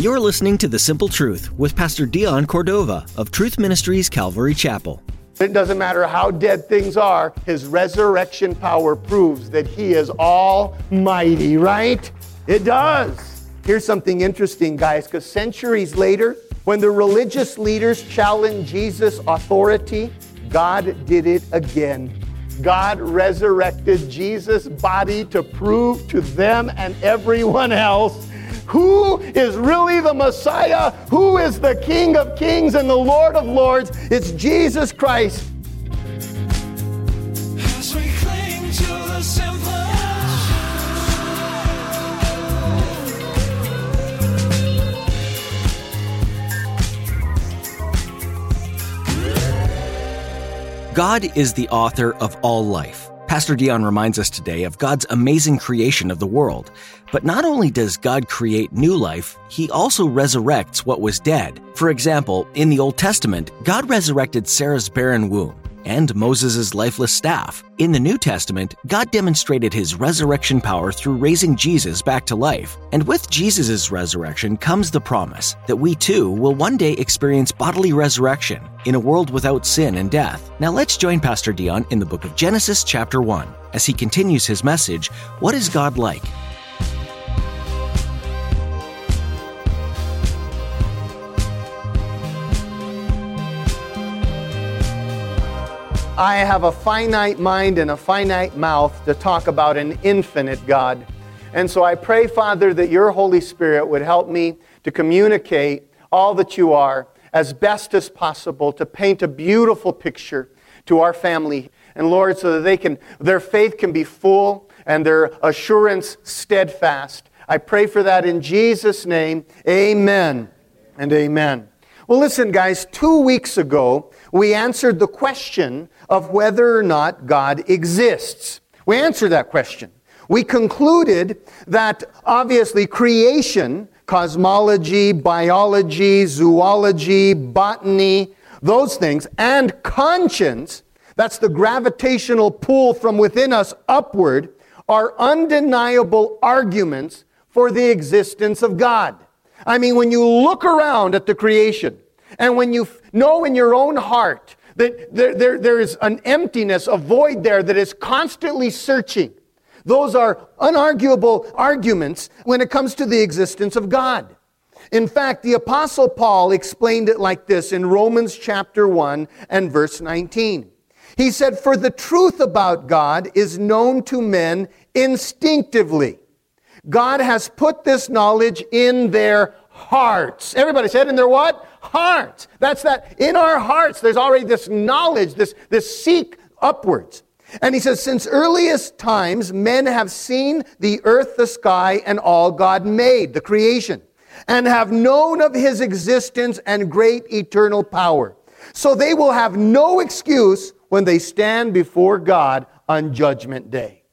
You're listening to The Simple Truth with Pastor Dion Cordova of Truth Ministries Calvary Chapel. It doesn't matter how dead things are, his resurrection power proves that he is almighty, right? It does. Here's something interesting, guys, because centuries later, when the religious leaders challenged Jesus' authority, God did it again. God resurrected Jesus' body to prove to them and everyone else who is really the Messiah, who is the King of Kings and the Lord of Lords. It's Jesus Christ. God is the author of all life. Pastor Dion reminds us today of God's amazing creation of the world. But not only does God create new life, He also resurrects what was dead. For example, in the Old Testament, God resurrected Sarah's barren womb and Moses' lifeless staff. In the New Testament, God demonstrated his resurrection power through raising Jesus back to life. And with Jesus' resurrection comes the promise that we too will one day experience bodily resurrection in a world without sin and death. Now let's join Pastor Dion in the book of Genesis, chapter 1, as he continues his message What is God like? I have a finite mind and a finite mouth to talk about an infinite God. And so I pray, Father, that your Holy Spirit would help me to communicate all that you are as best as possible to paint a beautiful picture to our family. And Lord, so that they can, their faith can be full and their assurance steadfast. I pray for that in Jesus' name. Amen and amen. Well, listen, guys, two weeks ago, we answered the question of whether or not God exists. We answered that question. We concluded that obviously creation, cosmology, biology, zoology, botany, those things, and conscience, that's the gravitational pull from within us upward, are undeniable arguments for the existence of God. I mean, when you look around at the creation, and when you know in your own heart that there, there, there is an emptiness, a void there that is constantly searching, those are unarguable arguments when it comes to the existence of God. In fact, the Apostle Paul explained it like this in Romans chapter 1 and verse 19. He said, For the truth about God is known to men instinctively. God has put this knowledge in their hearts. Everybody said in their what? Hearts. That's that. In our hearts, there's already this knowledge, this, this seek upwards. And he says, since earliest times, men have seen the earth, the sky, and all God made, the creation, and have known of his existence and great eternal power. So they will have no excuse when they stand before God on judgment day.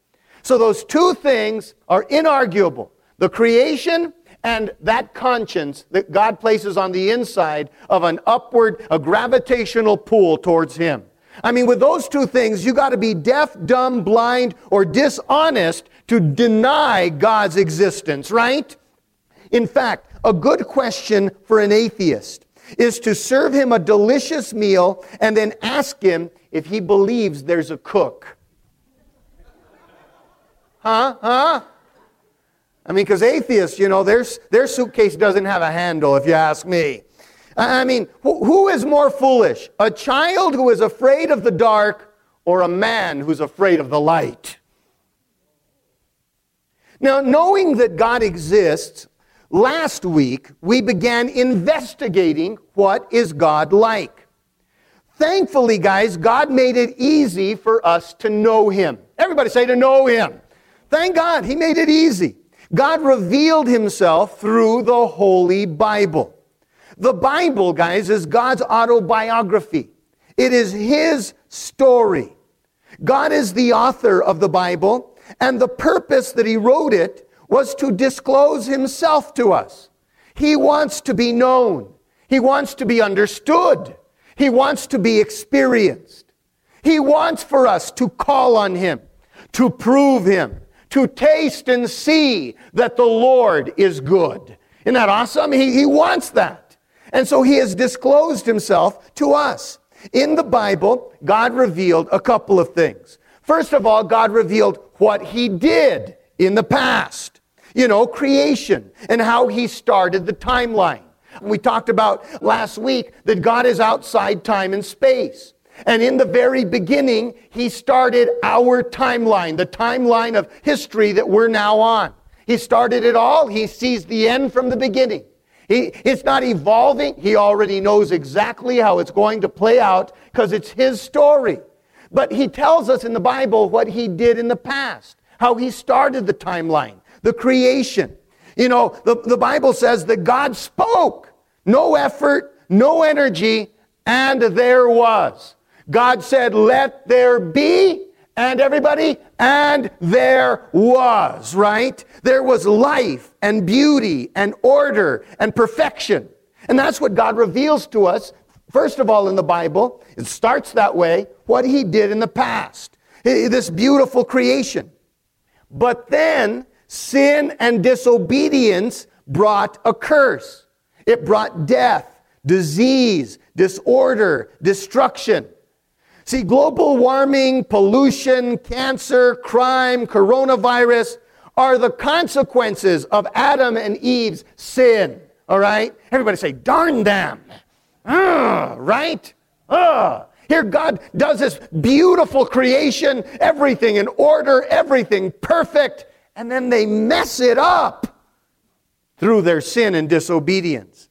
So those two things are inarguable. The creation and that conscience that God places on the inside of an upward, a gravitational pull towards Him. I mean, with those two things, you got to be deaf, dumb, blind, or dishonest to deny God's existence, right? In fact, a good question for an atheist is to serve him a delicious meal and then ask him if he believes there's a cook. Huh? Huh? I mean, because atheists, you know, their, their suitcase doesn't have a handle, if you ask me. I mean, who, who is more foolish? A child who is afraid of the dark or a man who's afraid of the light? Now, knowing that God exists, last week we began investigating what is God like. Thankfully, guys, God made it easy for us to know Him. Everybody say to know Him. Thank God, He made it easy. God revealed himself through the Holy Bible. The Bible, guys, is God's autobiography. It is his story. God is the author of the Bible, and the purpose that he wrote it was to disclose himself to us. He wants to be known. He wants to be understood. He wants to be experienced. He wants for us to call on Him, to prove Him, to taste and see that the Lord is good. Isn't that awesome? He, he wants that. And so He has disclosed Himself to us. In the Bible, God revealed a couple of things. First of all, God revealed what He did in the past. You know, creation and how He started the timeline. We talked about last week that God is outside time and space. And in the very beginning, He started our timeline, the timeline of history that we're now on. He started it all. He sees the end from the beginning. He, it's not evolving. He already knows exactly how it's going to play out because it's His story. But He tells us in the Bible what He did in the past, how He started the timeline, the creation. You know, the, the Bible says that God spoke. No effort, no energy, and there was. God said, let there be, and everybody, and there was, right? There was life and beauty and order and perfection. And that's what God reveals to us, first of all, in the Bible. It starts that way, what He did in the past, this beautiful creation. But then sin and disobedience brought a curse. It brought death, disease, disorder, destruction. See, global warming, pollution, cancer, crime, coronavirus are the consequences of Adam and Eve's sin. All right? Everybody say, darn them. Ugh, right? Ugh. Here, God does this beautiful creation, everything in order, everything perfect, and then they mess it up through their sin and disobedience.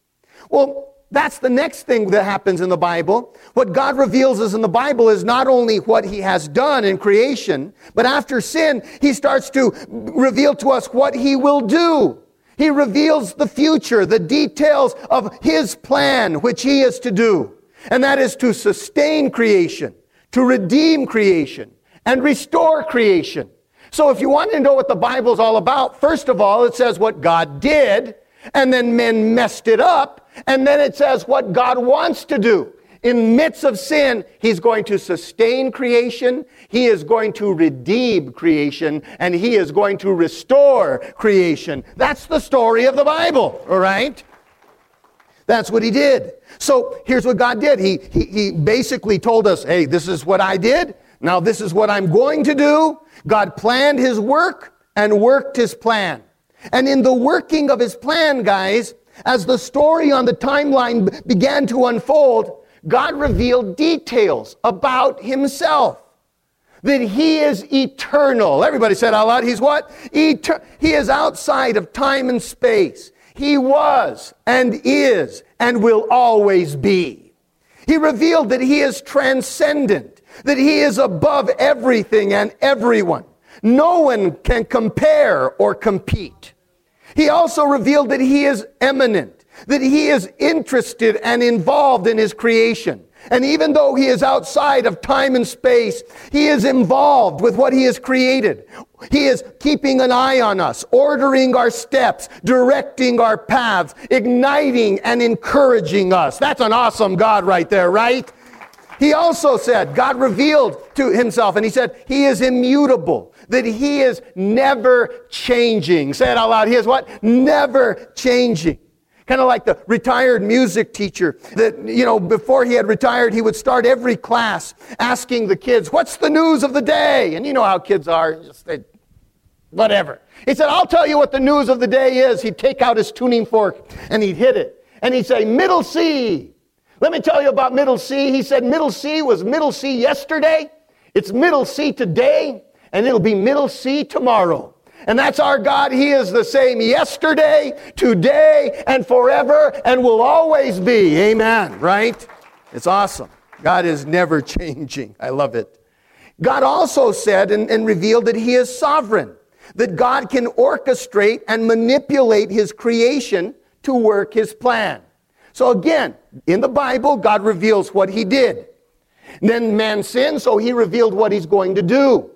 Well, that's the next thing that happens in the Bible. What God reveals us in the Bible is not only what He has done in creation, but after sin, He starts to reveal to us what He will do. He reveals the future, the details of His plan, which He is to do. And that is to sustain creation, to redeem creation, and restore creation. So if you want to know what the Bible's all about, first of all, it says what God did, and then men messed it up, and then it says what God wants to do. In midst of sin, He's going to sustain creation, He is going to redeem creation, and He is going to restore creation. That's the story of the Bible, all right? That's what he did. So here's what God did. He, he, he basically told us, hey, this is what I did. Now this is what I'm going to do. God planned his work and worked his plan. And in the working of his plan, guys, as the story on the timeline began to unfold, God revealed details about himself. That he is eternal. Everybody said out loud, he's what? Eter- he is outside of time and space. He was and is and will always be. He revealed that he is transcendent that he is above everything and everyone. No one can compare or compete. He also revealed that he is immanent, that he is interested and involved in his creation. And even though he is outside of time and space, he is involved with what he has created. He is keeping an eye on us, ordering our steps, directing our paths, igniting and encouraging us. That's an awesome God right there, right? He also said, God revealed to himself, and he said, He is immutable, that He is never changing. Say it out loud. He is what? Never changing. Kind of like the retired music teacher that, you know, before he had retired, he would start every class asking the kids, What's the news of the day? And you know how kids are, just they, whatever. He said, I'll tell you what the news of the day is. He'd take out his tuning fork and he'd hit it. And he'd say, Middle C. Let me tell you about Middle C. He said Middle C was Middle C yesterday, it's Middle C today, and it'll be Middle C tomorrow. And that's our God. He is the same yesterday, today, and forever, and will always be. Amen. Right? It's awesome. God is never changing. I love it. God also said and, and revealed that He is sovereign, that God can orchestrate and manipulate His creation to work His plan. So again, in the Bible, God reveals what he did. Then man sinned, so he revealed what he's going to do.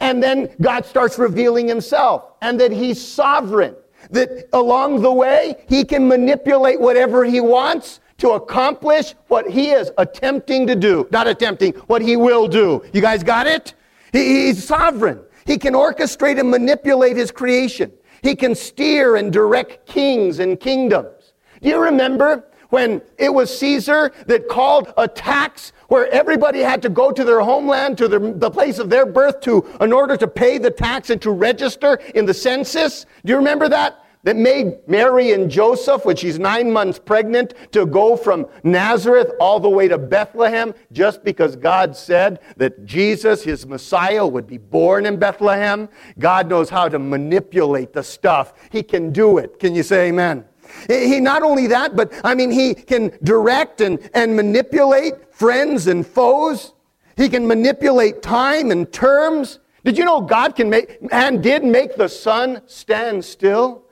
And then God starts revealing himself and that he's sovereign. That along the way, he can manipulate whatever he wants to accomplish what he is attempting to do. Not attempting, what he will do. You guys got it? He, he's sovereign. He can orchestrate and manipulate his creation. He can steer and direct kings and kingdoms. Do you remember when it was Caesar that called a tax where everybody had to go to their homeland, to their, the place of their birth to, in order to pay the tax and to register in the census? Do you remember that? that made Mary and Joseph, when she's nine months pregnant, to go from Nazareth all the way to Bethlehem just because God said that Jesus, his Messiah, would be born in Bethlehem. God knows how to manipulate the stuff. He can do it. Can you say amen? He not only that, but I mean, he can direct and, and manipulate friends and foes. He can manipulate time and terms. Did you know God can make and did make the sun stand still?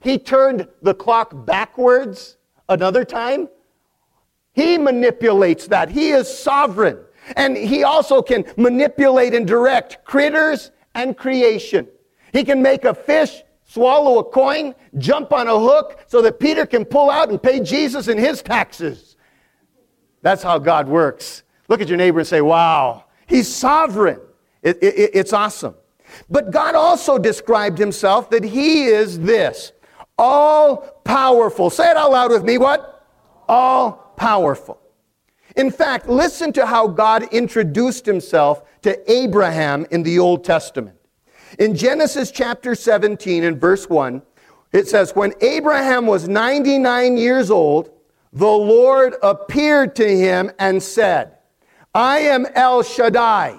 He turned the clock backwards another time. He manipulates that. He is sovereign. And he also can manipulate and direct critters and creation. He can make a fish swallow a coin, jump on a hook so that Peter can pull out and pay Jesus and his taxes. That's how God works. Look at your neighbor and say, Wow, he's sovereign. It, it, it's awesome. But God also described himself that he is this all powerful. Say it out loud with me. What? All powerful. In fact, listen to how God introduced himself to Abraham in the Old Testament. In Genesis chapter 17 and verse 1, it says, When Abraham was 99 years old, the Lord appeared to him and said, I am El Shaddai,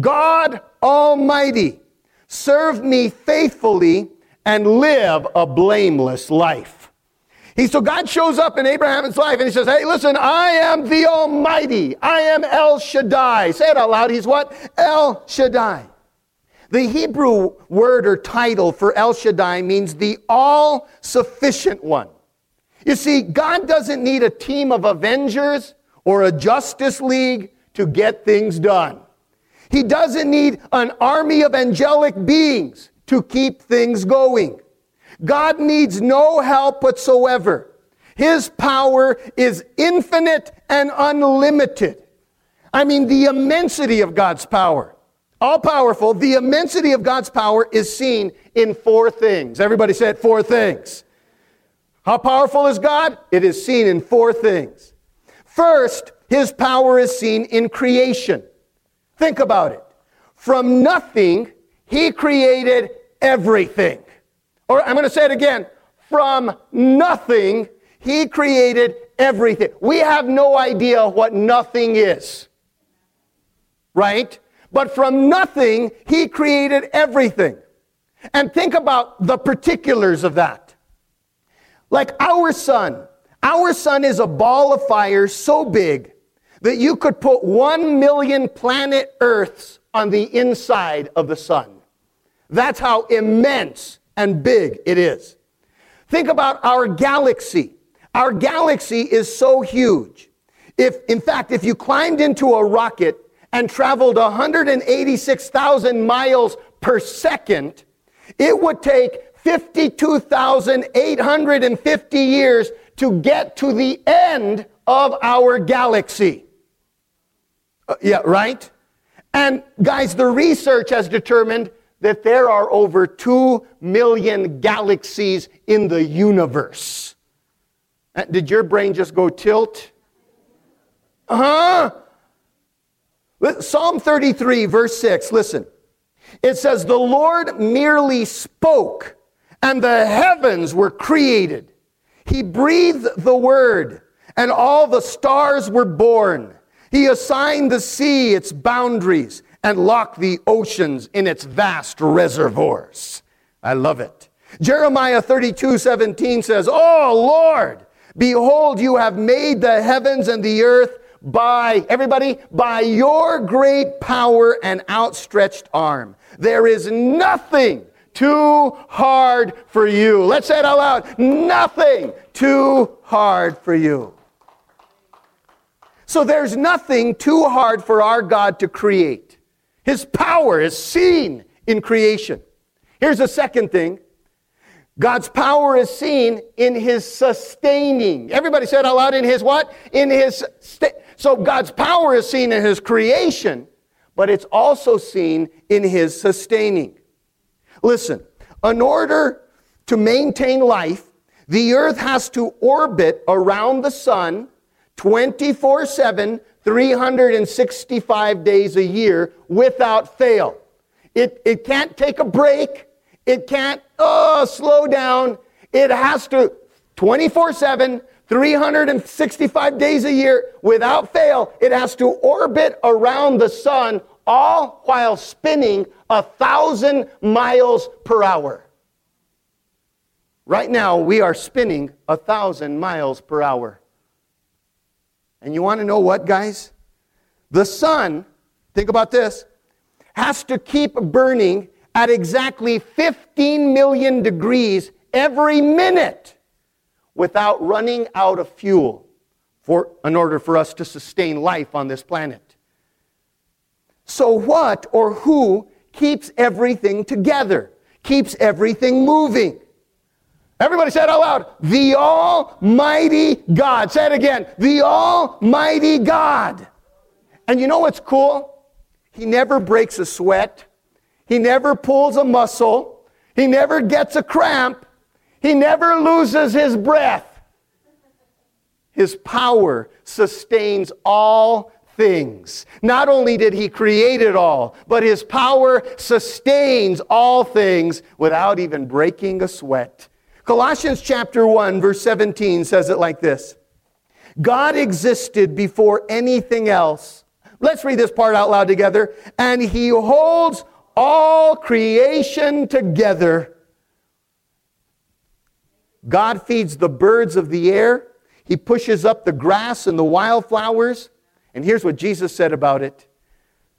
God Almighty. Serve me faithfully and live a blameless life. He, so God shows up in Abraham's life and he says, Hey, listen, I am the Almighty. I am El Shaddai. Say it out loud. He's what? El Shaddai. The Hebrew word or title for El Shaddai means the all sufficient one. You see, God doesn't need a team of Avengers or a Justice League to get things done. He doesn't need an army of angelic beings to keep things going. God needs no help whatsoever. His power is infinite and unlimited. I mean, the immensity of God's power. All powerful, the immensity of God's power is seen in four things. Everybody said four things. How powerful is God? It is seen in four things. First, his power is seen in creation. Think about it. From nothing, he created everything. Or I'm going to say it again. From nothing, He created everything. We have no idea what nothing is. Right? But from nothing, He created everything. And think about the particulars of that. Like our sun. Our sun is a ball of fire so big that you could put one million planet Earths on the inside of the sun. That's how immense and big it is. Think about our galaxy. Our galaxy is so huge. If, in fact, if you climbed into a rocket and traveled 186,000 miles per second, it would take 52,850 years to get to the end of our galaxy. Uh, yeah, right? And guys, the research has determined that there are over 2 million galaxies in the universe. Uh, did your brain just go tilt? Uh huh. Psalm 33, verse 6, listen. It says, The Lord merely spoke, and the heavens were created. He breathed the word, and all the stars were born. He assigned the sea its boundaries and locked the oceans in its vast reservoirs. I love it. Jeremiah 32 17 says, Oh Lord, behold, you have made the heavens and the earth by, everybody, by your great power and outstretched arm. There is nothing too hard for you. Let's say it out loud. Nothing too hard for you. So there's nothing too hard for our God to create. His power is seen in creation. Here's the second thing God's power is seen in his sustaining. Everybody said out loud in his what? In his so God's power is seen in his creation, but it's also seen in his sustaining. Listen, in order to maintain life, the earth has to orbit around the sun 24 7, 365 days a year without fail. It, it can't take a break. It can't oh, slow down. It has to 24 7, 365 days a year without fail. It has to orbit around the sun all while spinning a thousand miles per hour. Right now, we are spinning a thousand miles per hour. And you want to know what, guys? The sun, think about this, has to keep burning at exactly 15 million degrees every minute without running out of fuel for, in order for us to sustain life on this planet. So, what or who keeps everything together, keeps everything moving? Everybody say it out loud. The Almighty God. Say it again. The Almighty God. And you know what's cool? He never breaks a sweat. He never pulls a muscle. He never gets a cramp. He never loses his breath. His power sustains all things. Not only did he create it all, but his power sustains all things without even breaking a sweat. Colossians chapter 1 verse 17 says it like this. God existed before anything else. Let's read this part out loud together. And he holds all creation together. God feeds the birds of the air. He pushes up the grass and the wildflowers. And here's what Jesus said about it.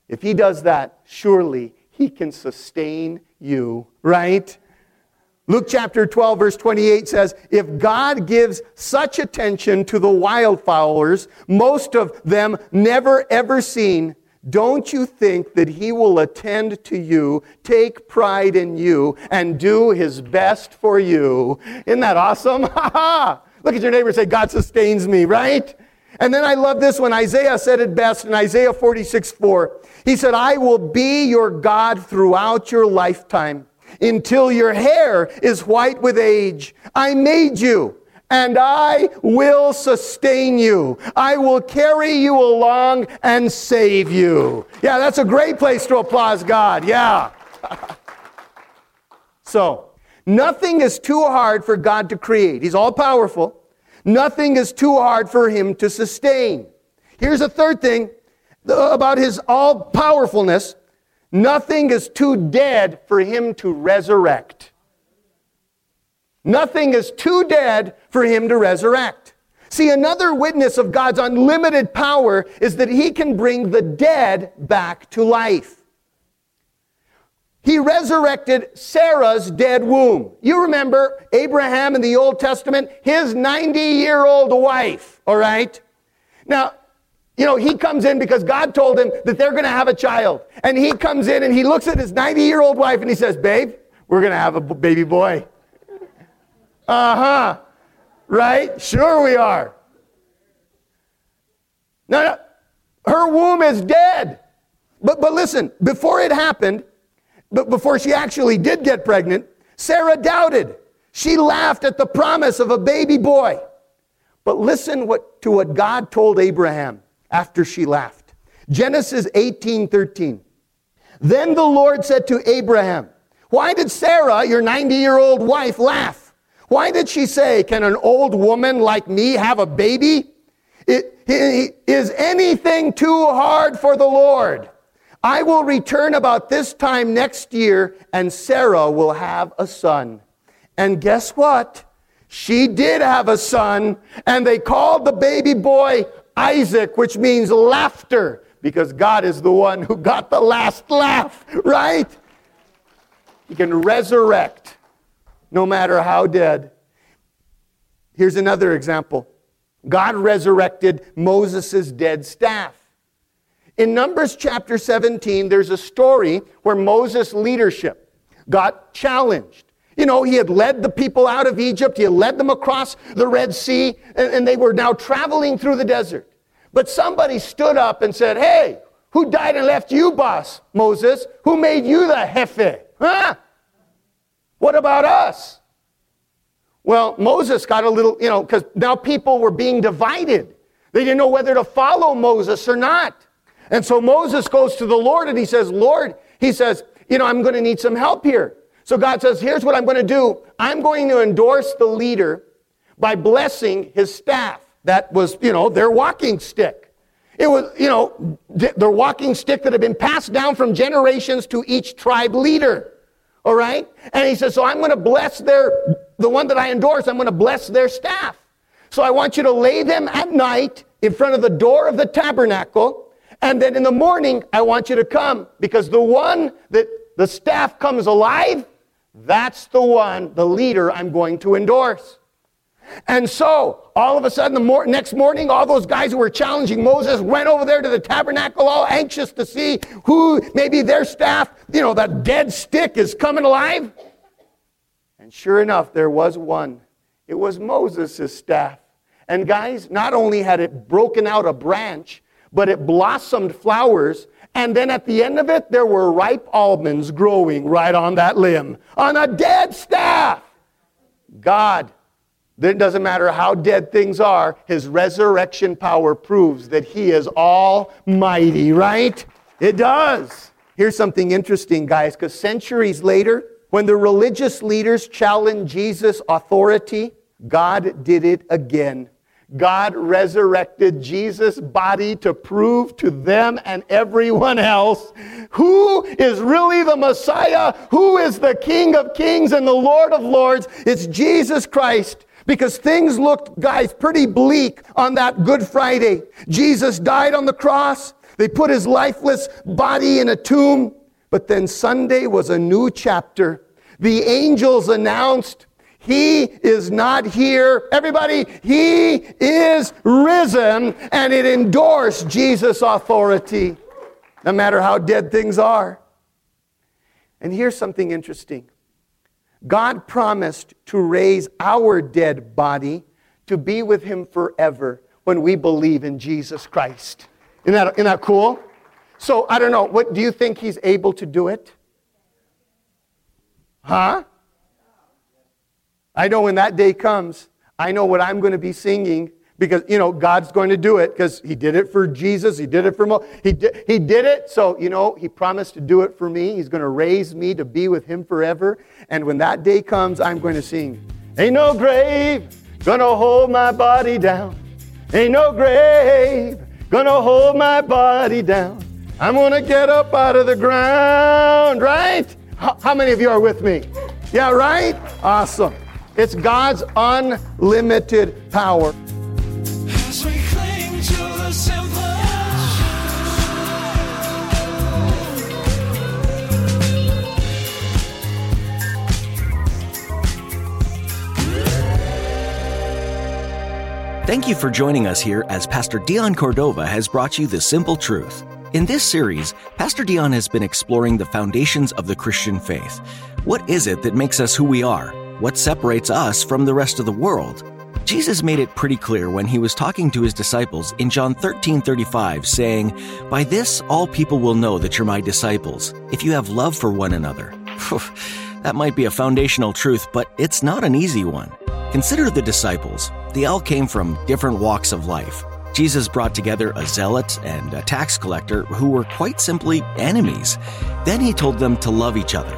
If he does that, surely he can sustain you, right? Luke chapter 12, verse 28 says, If God gives such attention to the wildflowers, most of them never ever seen, don't you think that He will attend to you, take pride in you, and do His best for you? Isn't that awesome? Ha ha! Look at your neighbor say, God sustains me, right? And then I love this when Isaiah said it best in Isaiah 46 4. He said, I will be your God throughout your lifetime until your hair is white with age. I made you and I will sustain you. I will carry you along and save you. Yeah, that's a great place to applause God. Yeah. so, nothing is too hard for God to create. He's all powerful. Nothing is too hard for him to sustain. Here's a third thing about his all powerfulness. Nothing is too dead for him to resurrect. Nothing is too dead for him to resurrect. See, another witness of God's unlimited power is that he can bring the dead back to life. He resurrected Sarah's dead womb. You remember Abraham in the Old Testament, his 90 year old wife, all right? Now, you know, he comes in because God told him that they're going to have a child. And he comes in and he looks at his 90 year old wife and he says, Babe, we're going to have a baby boy. Uh huh. Right? Sure, we are. No, no. Her womb is dead. But, but listen, before it happened, but before she actually did get pregnant, Sarah doubted. She laughed at the promise of a baby boy. But listen what, to what God told Abraham after she laughed. Genesis 18 13. Then the Lord said to Abraham, Why did Sarah, your 90 year old wife, laugh? Why did she say, Can an old woman like me have a baby? It, it, is anything too hard for the Lord? I will return about this time next year, and Sarah will have a son. And guess what? She did have a son, and they called the baby boy Isaac, which means laughter, because God is the one who got the last laugh, right? He can resurrect no matter how dead. Here's another example God resurrected Moses' dead staff. In Numbers chapter 17, there's a story where Moses' leadership got challenged. You know, he had led the people out of Egypt, he had led them across the Red Sea, and, and they were now traveling through the desert. But somebody stood up and said, Hey, who died and left you, boss, Moses? Who made you the jefe? Huh? What about us? Well, Moses got a little, you know, because now people were being divided. They didn't know whether to follow Moses or not. And so Moses goes to the Lord and he says, Lord, he says, you know, I'm going to need some help here. So God says, here's what I'm going to do. I'm going to endorse the leader by blessing his staff. That was, you know, their walking stick. It was, you know, their walking stick that had been passed down from generations to each tribe leader. All right? And he says, so I'm going to bless their, the one that I endorse, I'm going to bless their staff. So I want you to lay them at night in front of the door of the tabernacle. And then in the morning, I want you to come because the one that the staff comes alive, that's the one, the leader I'm going to endorse. And so, all of a sudden, the mor- next morning, all those guys who were challenging Moses went over there to the tabernacle, all anxious to see who, maybe their staff, you know, that dead stick is coming alive. And sure enough, there was one. It was Moses' staff. And guys, not only had it broken out a branch, but it blossomed flowers. And then at the end of it, there were ripe almonds growing right on that limb, on a dead staff. God, it doesn't matter how dead things are, his resurrection power proves that he is almighty, right? It does. Here's something interesting, guys, because centuries later, when the religious leaders challenged Jesus' authority, God did it again. God resurrected Jesus' body to prove to them and everyone else who is really the Messiah, who is the King of Kings and the Lord of Lords. It's Jesus Christ. Because things looked, guys, pretty bleak on that Good Friday. Jesus died on the cross. They put his lifeless body in a tomb. But then Sunday was a new chapter. The angels announced he is not here. Everybody, He is risen, and it endorsed Jesus' authority, no matter how dead things are. And here's something interesting God promised to raise our dead body to be with Him forever when we believe in Jesus Christ. Isn't that, isn't that cool? So, I don't know, what do you think He's able to do it? Huh? I know when that day comes, I know what I'm going to be singing because, you know, God's going to do it because He did it for Jesus. He did it for Mo. He did, he did it. So, you know, He promised to do it for me. He's going to raise me to be with Him forever. And when that day comes, I'm going to sing, Ain't no grave gonna hold my body down. Ain't no grave gonna hold my body down. I'm gonna get up out of the ground, right? How, how many of you are with me? Yeah, right? Awesome. It's God's unlimited power. Thank you for joining us here as Pastor Dion Cordova has brought you the simple truth. In this series, Pastor Dion has been exploring the foundations of the Christian faith. What is it that makes us who we are? What separates us from the rest of the world? Jesus made it pretty clear when he was talking to his disciples in John 13 35, saying, By this all people will know that you're my disciples, if you have love for one another. that might be a foundational truth, but it's not an easy one. Consider the disciples. They all came from different walks of life. Jesus brought together a zealot and a tax collector who were quite simply enemies. Then he told them to love each other.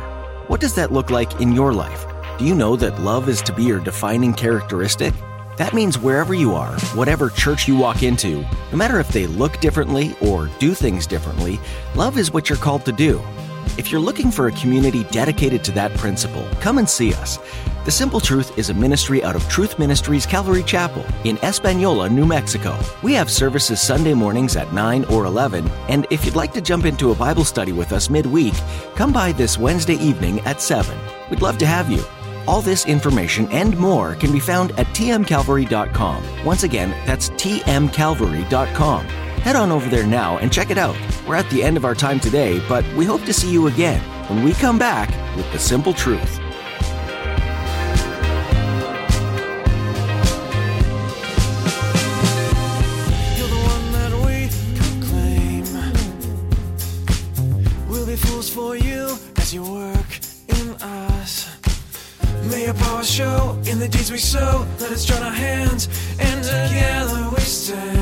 What does that look like in your life? Do you know that love is to be your defining characteristic? That means wherever you are, whatever church you walk into, no matter if they look differently or do things differently, love is what you're called to do. If you're looking for a community dedicated to that principle, come and see us. The Simple Truth is a ministry out of Truth Ministries Calvary Chapel in Espanola, New Mexico. We have services Sunday mornings at 9 or 11, and if you'd like to jump into a Bible study with us midweek, come by this Wednesday evening at 7. We'd love to have you. All this information and more can be found at tmcalvary.com. Once again, that's tmcalvary.com. Head on over there now and check it out. We're at the end of our time today, but we hope to see you again when we come back with the simple truth. We sow. Let us join our hands, and together we stand.